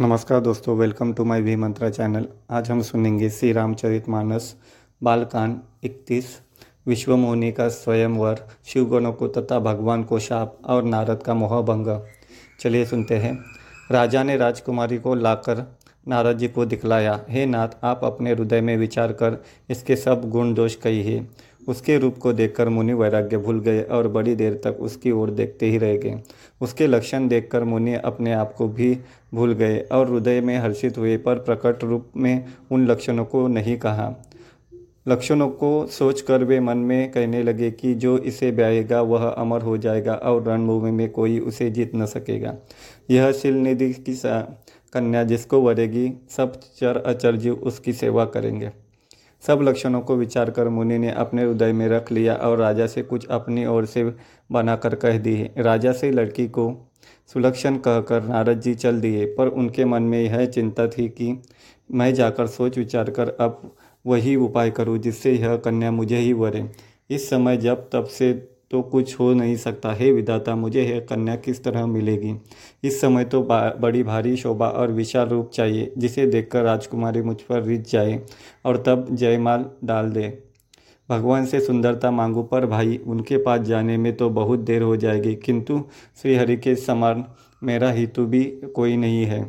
नमस्कार दोस्तों welcome to my V Mantra channel आज हम सुनेंगे श्री रामचरित मानस बालकांड इकतीस, विश्वमोहिनी का स्वयंवर, शिवगणों को तथा भगवान को शाप और नारद का मोहभंग। चलिए सुनते हैं। राजा ने राजकुमारी को लाकर नारद जी को दिखलाया। हे नाथ, आप अपने हृदय में विचार कर, इसके सब गुण दोष कहिए। उसके रूप को देखकर मुनि वैराग्य भूल गए और बड़ी देर तक उसकी ओर देखते ही रह गए। उसके लक्षण देखकर मुनि अपने आप को भी भूल गए और हृदय में हर्षित हुए, पर प्रकट रूप में उन लक्षणों को नहीं कहा। लक्षणों को सोचकर वे मन में कहने लगे कि जो इसे ब्याएगा, वह अमर हो जाएगा और रणभूमि में कोई उसे जीत न सकेगा। यह शिल निधि की कन्या जिसको वरेगी, सब चर अचर जीव उसकी सेवा करेंगे। सब लक्षणों को विचार कर मुनि ने अपने हृदय में रख लिया और राजा से कुछ अपनी ओर से बनाकर कह दी, राजा से लड़की को सुलक्षण कहकर नारद जी चल दिए, पर उनके मन में यह चिंता थी कि मैं जाकर सोच विचार कर अब वही उपाय करूँ जिससे यह कन्या मुझे ही वरे। इस समय जब तब से तो कुछ हो नहीं सकता। हे विदाता मुझे यह कन्या, किस तरह मिलेगी? इस समय तो बड़ी भारी शोभा और विशाल रूप चाहिए, जिसे देखकर राजकुमारी मुझ पर रिझ जाए और तब जयमाल डाल दे। भगवान से सुंदरता मांगू, पर भाई, उनके पास जाने में तो बहुत देर हो जाएगी, किंतु श्रीहरि के समान मेरा हेतु भी कोई नहीं है।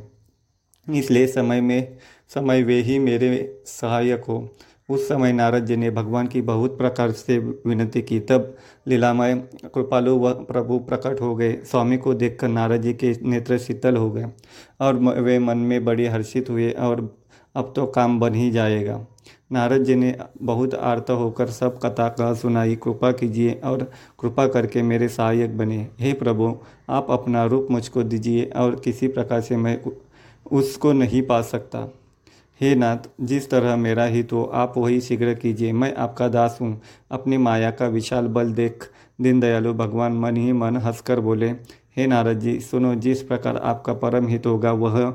इसलिए समय में, समय वे ही मेरे सहायक हो। उस समय नारद जी ने भगवान की बहुत प्रकार से विनती की। तब लीलामय, कृपालु व प्रभु प्रकट हो गए। स्वामी को देखकर नारद जी के नेत्र शीतल हो गए और वे मन में बड़ी हर्षित हुए और अब तो काम बन ही जाएगा। नारद जी ने बहुत आर्त होकर सब कथा कह सुनाई। कृपा कीजिए और कृपा करके मेरे सहायक बने। हे प्रभु, आप अपना रूप मुझको दीजिए और किसी प्रकार से मैं उसको नहीं पा सकता। हे नाथ, जिस तरह मेरा हित हो, आप वही शीघ्र कीजिए। मैं आपका दास हूँ। अपनी माया का विशाल बल देख दीन दयालु भगवान मन ही मन हंसकर बोले, हे नारद जी, सुनो, जिस प्रकार आपका परम हित होगा, वह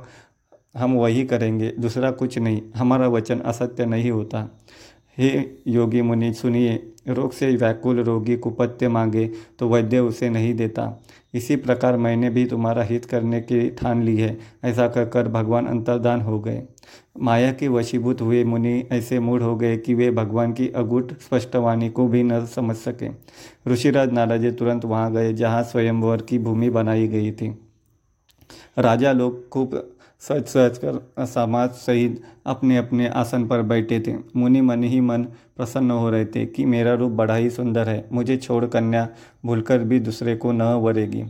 हम वही करेंगे। दूसरा कुछ नहीं, हमारा वचन असत्य नहीं होता। हे योगी मुनि, सुनिए, रोग से व्याकुल रोगी कुपत्य मांगे तो वैद्य उसे नहीं देता। इसी प्रकार मैंने भी तुम्हारा हित करने की ठान ली है, ऐसा कहकर भगवान अंतर्दान हो गए। माया के वशीभूत हुए मुनि ऐसे मूड हो गए कि वे भगवान की अगुट स्पष्टवाणी को भी न समझ सके। ऋषिराज नाराजे तुरंत वहाँ गए, जहाँ स्वयंवर की भूमि बनाई गई थी। राजा लोग खूब सच सच कर समाज सहित अपने अपने आसन पर बैठे थे। मुनि मन ही मन प्रसन्न हो रहे थे कि मेरा रूप बड़ा ही सुंदर है। मुझे छोड़ कन्या भूलकर भी दूसरे को न वरेगी।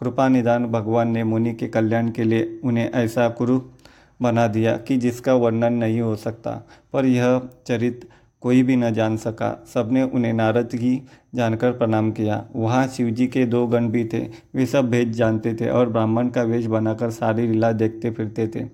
कृपा निदान भगवान ने मुनि के कल्याण के लिए उन्हें ऐसा कुरु बना दिया कि जिसका वर्णन नहीं हो सकता। पर यह चरित्र कोई भी न जान सका। सबने उन्हें नारद की जानकर प्रणाम किया। वहाँ शिवजी के दो गण भी थे। वे सब भेद जानते थे और ब्राह्मण का वेश बनाकर सारी लीला देखते फिरते थे।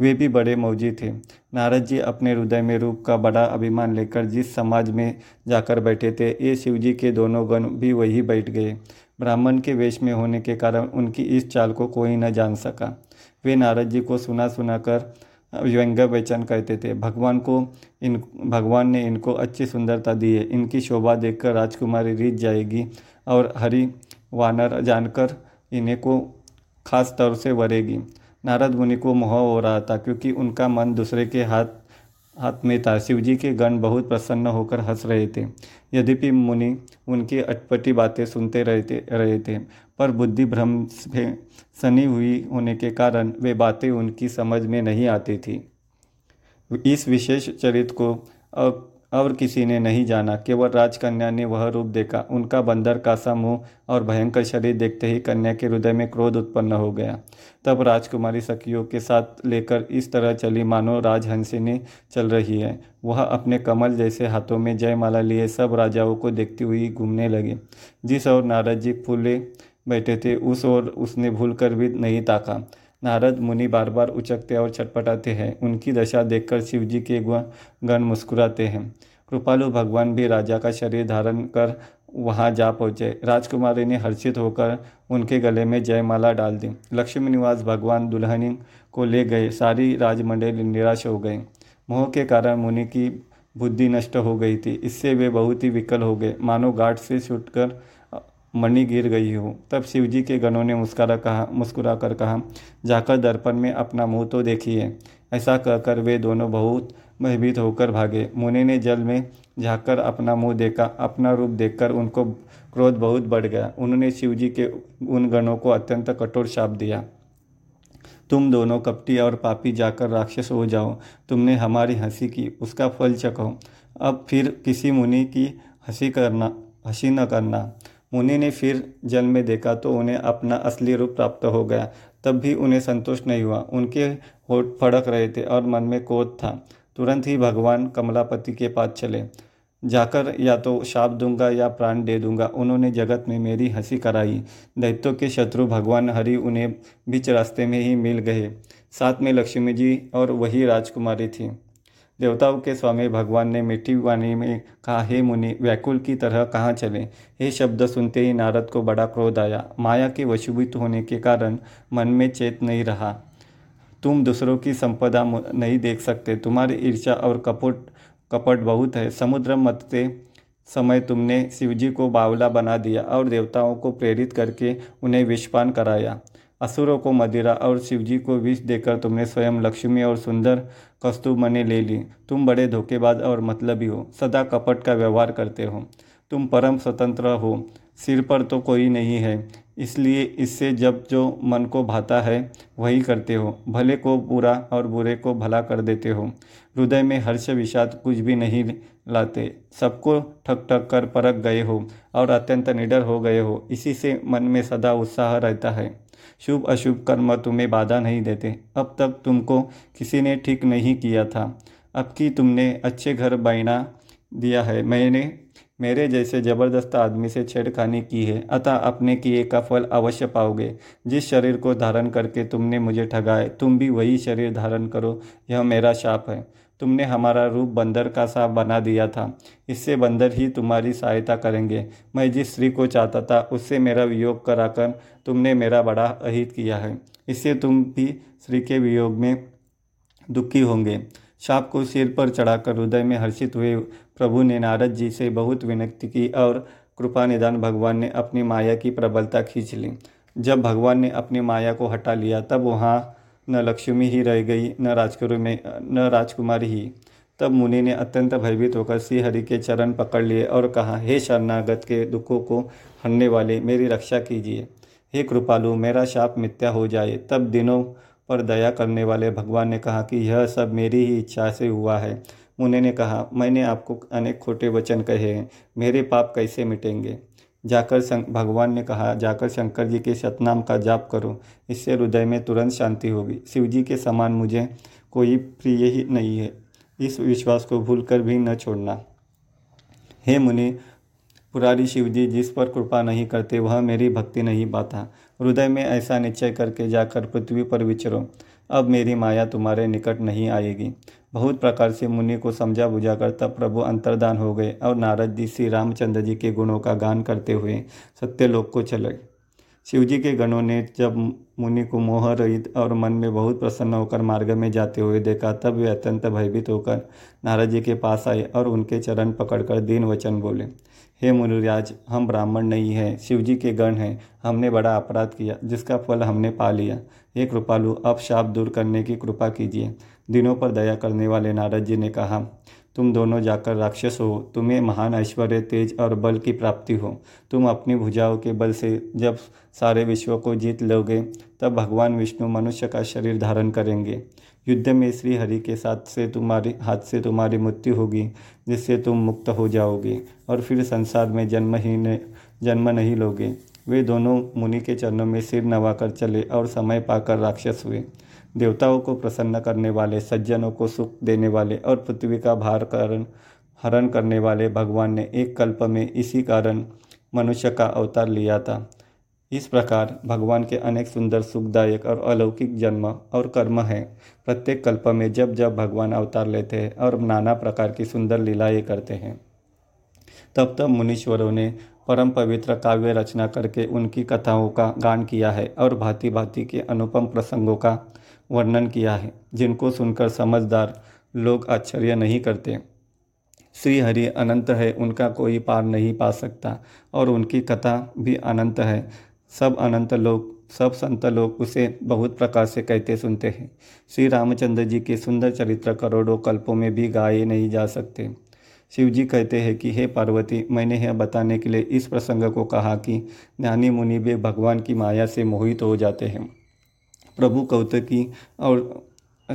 वे भी बड़े मौजी थे। नारद जी अपने हृदय में रूप का बड़ा अभिमान लेकर जिस समाज में जाकर बैठे थे, ये शिवजी के दोनों गण भी वही बैठ गए। ब्राह्मण के वेश में होने के कारण उनकी इस चाल को कोई न जान सका। वे नारद जी को सुना सुना कर व्यंग्य वचन कहते थे, भगवान को इन, भगवान ने इनको अच्छी सुंदरता दी है। इनकी शोभा देखकर राजकुमारी रीत जाएगी और हरि वानर जानकर इन्हें को खास तौर से वरेगी। नारद मुनि को मोह हो रहा था क्योंकि उनका मन दूसरे के हाथ हाथ में था। शिवजी के गण बहुत प्रसन्न होकर हंस रहे थे। यद्यपि मुनि उनकी अटपटी बातें सुनते रहते, रहे थे पर बुद्धि भ्रम से सनी हुई होने के कारण वे बातें उनकी समझ में नहीं आती थी। इस विशेष चरित्र को अब और किसी ने नहीं जाना। केवल राजकन्या ने वह रूप देखा। उनका बंदर का सा मुँह और भयंकर शरीर देखते ही कन्या के हृदय में क्रोध उत्पन्न हो गया। तब राजकुमारी सखियों के साथ लेकर इस तरह चली मानो राजहंसिनी चल रही है। वह अपने कमल जैसे हाथों में जयमाला लिए सब राजाओं को देखती हुई घूमने लगे। जिस और नारद जी फूले बैठे थे। उस ओर उसने भूल कर भी नहीं ताका। नारद मुनि बार बार उचकते और छटपटाते हैं। उनकी दशा देखकर शिवजी के गण मुस्कुराते हैं। कृपालु भगवान भी राजा का शरीर धारण कर वहाँ जा पहुँचे। राजकुमारी ने हर्षित होकर उनके गले में जयमाला डाल दी। लक्ष्मी निवास भगवान दुल्हनी को ले गए। सारी राजमंडल निराश हो गए मोह के कारण मुनि की बुद्धि नष्ट हो गई थी। इससे वे बहुत ही विकल हो गए। मानो गाठ से छूटकर मणि गिर गई हो। तब शिवजी के गणों ने मुस्कुरा कहा मुस्कुरा कर कहा, जाकर दर्पण में अपना मुँह तो देखिए। ऐसा कहकर वे दोनों बहुत भयभीत होकर भागे। मुनि ने जल में झाँककर अपना मुँह देखा। अपना रूप देखकर उनको क्रोध बहुत बढ़ गया। उन्होंने शिवजी के उन गणों को अत्यंत कठोर शाप दिया। तुम दोनों कपटी और पापी जाकर राक्षस हो जाओ। तुमने हमारी हँसी की, उसका फल चखो। अब फिर किसी मुनि की हँसी करना, हँसी न करना। मुनि ने फिर जल में देखा तो उन्हें अपना असली रूप प्राप्त हो गया। तब भी उन्हें संतोष नहीं हुआ। उनके होठ फड़क रहे थे और मन में क्रोध था। तुरंत ही भगवान कमलापति के पास चले। जाकर या तो शाप दूँगा या प्राण दे दूँगा। उन्होंने जगत में मेरी हँसी कराई। दैत्यों के शत्रु भगवान हरि उन्हें बीच रास्ते में ही मिल गए। साथ में लक्ष्मी जी और वही राजकुमारी थी। देवताओं के स्वामी भगवान ने मीठी वाणी में कहा, हे मुनि, व्याकुल की तरह कहाँ चले? हे शब्द सुनते ही नारद को बड़ा क्रोध आया। माया के वशीभूत होने के कारण मन में चेत नहीं रहा। तुम दूसरों की संपदा नहीं देख सकते। तुम्हारी ईर्षा और कपट कपट बहुत है। समुद्र मतते समय तुमने शिवजी को बावला बना दिया और देवताओं को प्रेरित करके उन्हें विषपान कराया। असुरों को मदिरा और शिवजी को विष देकर तुमने स्वयं लक्ष्मी और सुंदर कस्तुमने ले ली। तुम बड़े धोखेबाज और मतलबी हो। सदा कपट का व्यवहार करते हो। तुम परम स्वतंत्र हो। सिर पर तो कोई नहीं है। इसलिए इससे जब जो मन को भाता है, वही करते हो। भले को बुरा और बुरे को भला कर देते हो। हृदय में हर्ष विषाद कुछ भी नहीं लाते। सबको ठक ठक कर परख गए हो और अत्यंत निडर हो गए हो। इसी से मन में सदा उत्साह रहता है। शुभ अशुभ कर्म तुम्हें बाधा नहीं देते। अब तक तुमको किसी ने ठीक नहीं किया था। अब कि तुमने अच्छे घर बैना दिया है। मैंने, मेरे जैसे ज़बरदस्त आदमी से छेड़खानी की है। अतः अपने किए का फल अवश्य पाओगे। जिस शरीर को धारण करके तुमने मुझे ठगाए, तुम भी वही शरीर धारण करो। यह मेरा शाप है। तुमने हमारा रूप बंदर का सा बना दिया था। इससे बंदर ही तुम्हारी सहायता करेंगे। मैं जिस स्त्री को चाहता था, उससे मेरा वियोग कराकर तुमने मेरा बड़ा अहित किया है। इससे तुम भी स्त्री के वियोग में दुखी होंगे। शाप को सिर पर चढ़ाकर हृदय में हर्षित हुए प्रभु ने नारद जी से बहुत विनती की और कृपा निदान भगवान ने अपनी माया की प्रबलता खींच ली। जब भगवान ने अपनी माया को हटा लिया, तब वहाँ न लक्ष्मी ही रह गई, न राजकुमारी में, न राजकुमारी ही। तब मुनि ने अत्यंत भयभीत होकर श्री हरि के चरण पकड़ लिए और कहा, हे शरणागत के दुखों को हरने वाले, मेरी रक्षा कीजिए। हे कृपालु, मेरा शाप मिथ्या हो जाए। तब दिनों पर दया करने वाले भगवान ने कहा कि यह सब मेरी ही इच्छा से हुआ है। मुनि ने कहा, मैंने आपको अनेक खोटे वचन कहे हैं, मेरे पाप कैसे मिटेंगे? जाकर भगवान ने कहा, जाकर शंकर जी के सतनाम का जाप करो। इससे हृदय में तुरंत शांति होगी। शिव जी के समान मुझे कोई प्रिय ही नहीं है। इस विश्वास को भूलकर भी न छोड़ना। हे मुनि, पुरारी शिव जी जिस पर कृपा नहीं करते, वह मेरी भक्ति नहीं पाता हृदय में ऐसा निश्चय करके जाकर पृथ्वी पर विचरो। अब मेरी माया तुम्हारे निकट नहीं आएगी। बहुत प्रकार से मुनि को समझा बुझा कर तब प्रभु अंतर्दान हो गए और नारद जी श्री रामचंद्र जी के गुणों का गान करते हुए सत्यलोक को चले। शिवजी के गणों ने जब मुनि को मोह रहित और मन में बहुत प्रसन्न होकर मार्ग में जाते हुए देखा, तब वे अत्यंत भयभीत होकर नारद जी के पास आए और उनके चरण पकड़कर दीन वचन बोले। हे मुनिराज, हम ब्राह्मण नहीं हैं, शिवजी के गण हैं, हमने बड़ा अपराध किया, जिसका फल हमने पा लिया। हे कृपालु, अब शाप दूर करने की कृपा कीजिए। दिनों पर दया करने वाले नारद जी ने कहा, तुम दोनों जाकर राक्षस हो, तुम्हें महान ऐश्वर्य, तेज और बल की प्राप्ति हो। तुम अपनी भुजाओं के बल से जब सारे विश्व को जीत लोगे, तब भगवान विष्णु मनुष्य का शरीर धारण करेंगे। युद्ध में श्री हरि के साथ से तुम्हारी, हाथ से तुम्हारी मृत्यु होगी, जिससे तुम मुक्त हो जाओगे, और फिर संसार में जन्म ही ने, जन्म नहीं लोगे। वे दोनों मुनि के चरणों में सिर नवाकर चले और समय पाकर राक्षस हुए। देवताओं को प्रसन्न करने वाले, सज्जनों को सुख देने वाले और पृथ्वी का भार कारण, हरण करने वाले भगवान ने एक कल्प में इसी कारण मनुष्य का अवतार लिया था। इस प्रकार भगवान के अनेक सुंदर, सुखदायक और अलौकिक जन्म और कर्म हैं। प्रत्येक कल्प में जब जब भगवान अवतार लेते हैं और नाना प्रकार की सुंदर लीलाएँ करते हैं, तब तब मुनीश्वरों ने परम पवित्र काव्य रचना करके उनकी कथाओं का गान किया है और भांति भांति के अनुपम प्रसंगों का वर्णन किया है, जिनको सुनकर समझदार लोग आश्चर्य नहीं करते। श्री हरि अनंत है, उनका कोई पार नहीं पा सकता और उनकी कथा भी अनंत है। सब अनंत लोग सब संत लोग उसे बहुत प्रकार से कहते सुनते हैं। श्री रामचंद्र जी के सुंदर चरित्र करोड़ों कल्पों में भी गाए नहीं जा सकते। शिव जी कहते हैं कि, हे पार्वती, मैंने यह बताने के लिए इस प्रसंग को कहा कि ज्ञानी मुनि भी भगवान की माया से मोहित हो जाते हैं। प्रभु कौतकी और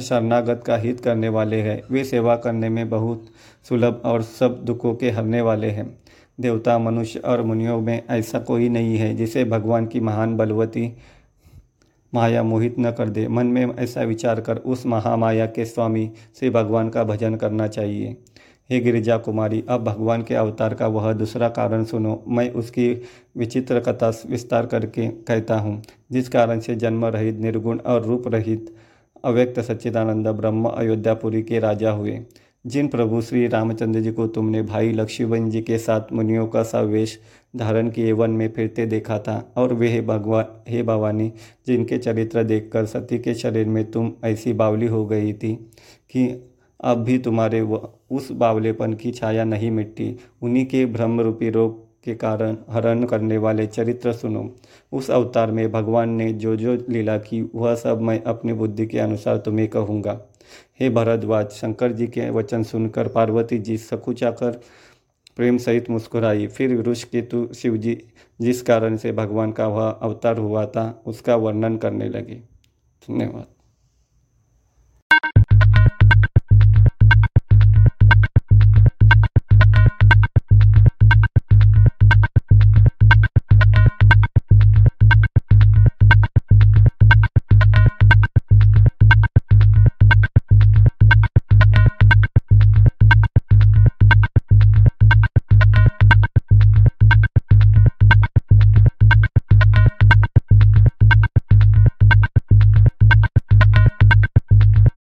शरणागत का हित करने वाले हैं। वे सेवा करने में बहुत सुलभ और सब दुखों के हरने वाले हैं। देवता, मनुष्य और मुनियों में ऐसा कोई नहीं है जिसे भगवान की महान बलवती माया मोहित न कर दे। मन में ऐसा विचार कर उस महामाया के स्वामी से भगवान का भजन करना चाहिए। हे गिरिजा कुमारी, अब भगवान के अवतार का वह दूसरा कारण सुनो। मैं उसकी विचित्र कथा विस्तार करके कहता हूँ, जिस कारण से जन्म रहित निर्गुण और रूप रहित अव्यक्त सच्चिदानंद ब्रह्म अयोध्यापुरी के राजा हुए। जिन प्रभु श्री रामचंद्र जी को तुमने भाई लक्ष्मण जी के साथ मुनियों का सा वेश धारण किए, वन में फिरते देखा था। और वे हे भगवान हे भवानी, जिनके चरित्र देखकर सती के शरीर में तुम ऐसी बावली हो गई थी कि अब भी तुम्हारे व, उस बावलेपन की छाया नहीं मिटती। उन्हीं के ब्रह्म रूपी रोग के कारण हरण करने वाले चरित्र सुनो। उस अवतार में भगवान ने जो जो लीला की, वह सब मैं अपनी बुद्धि के अनुसार तुम्हें कहूँगा। हे भरद्वाज शंकर जी के वचन सुनकर पार्वती जी सकुचाकर प्रेम सहित मुस्कुराई। फिर वृक्ष केतु शिव जी जिस कारण से भगवान का वह अवतार हुआ था, उसका वर्णन करने लगे। धन्यवाद।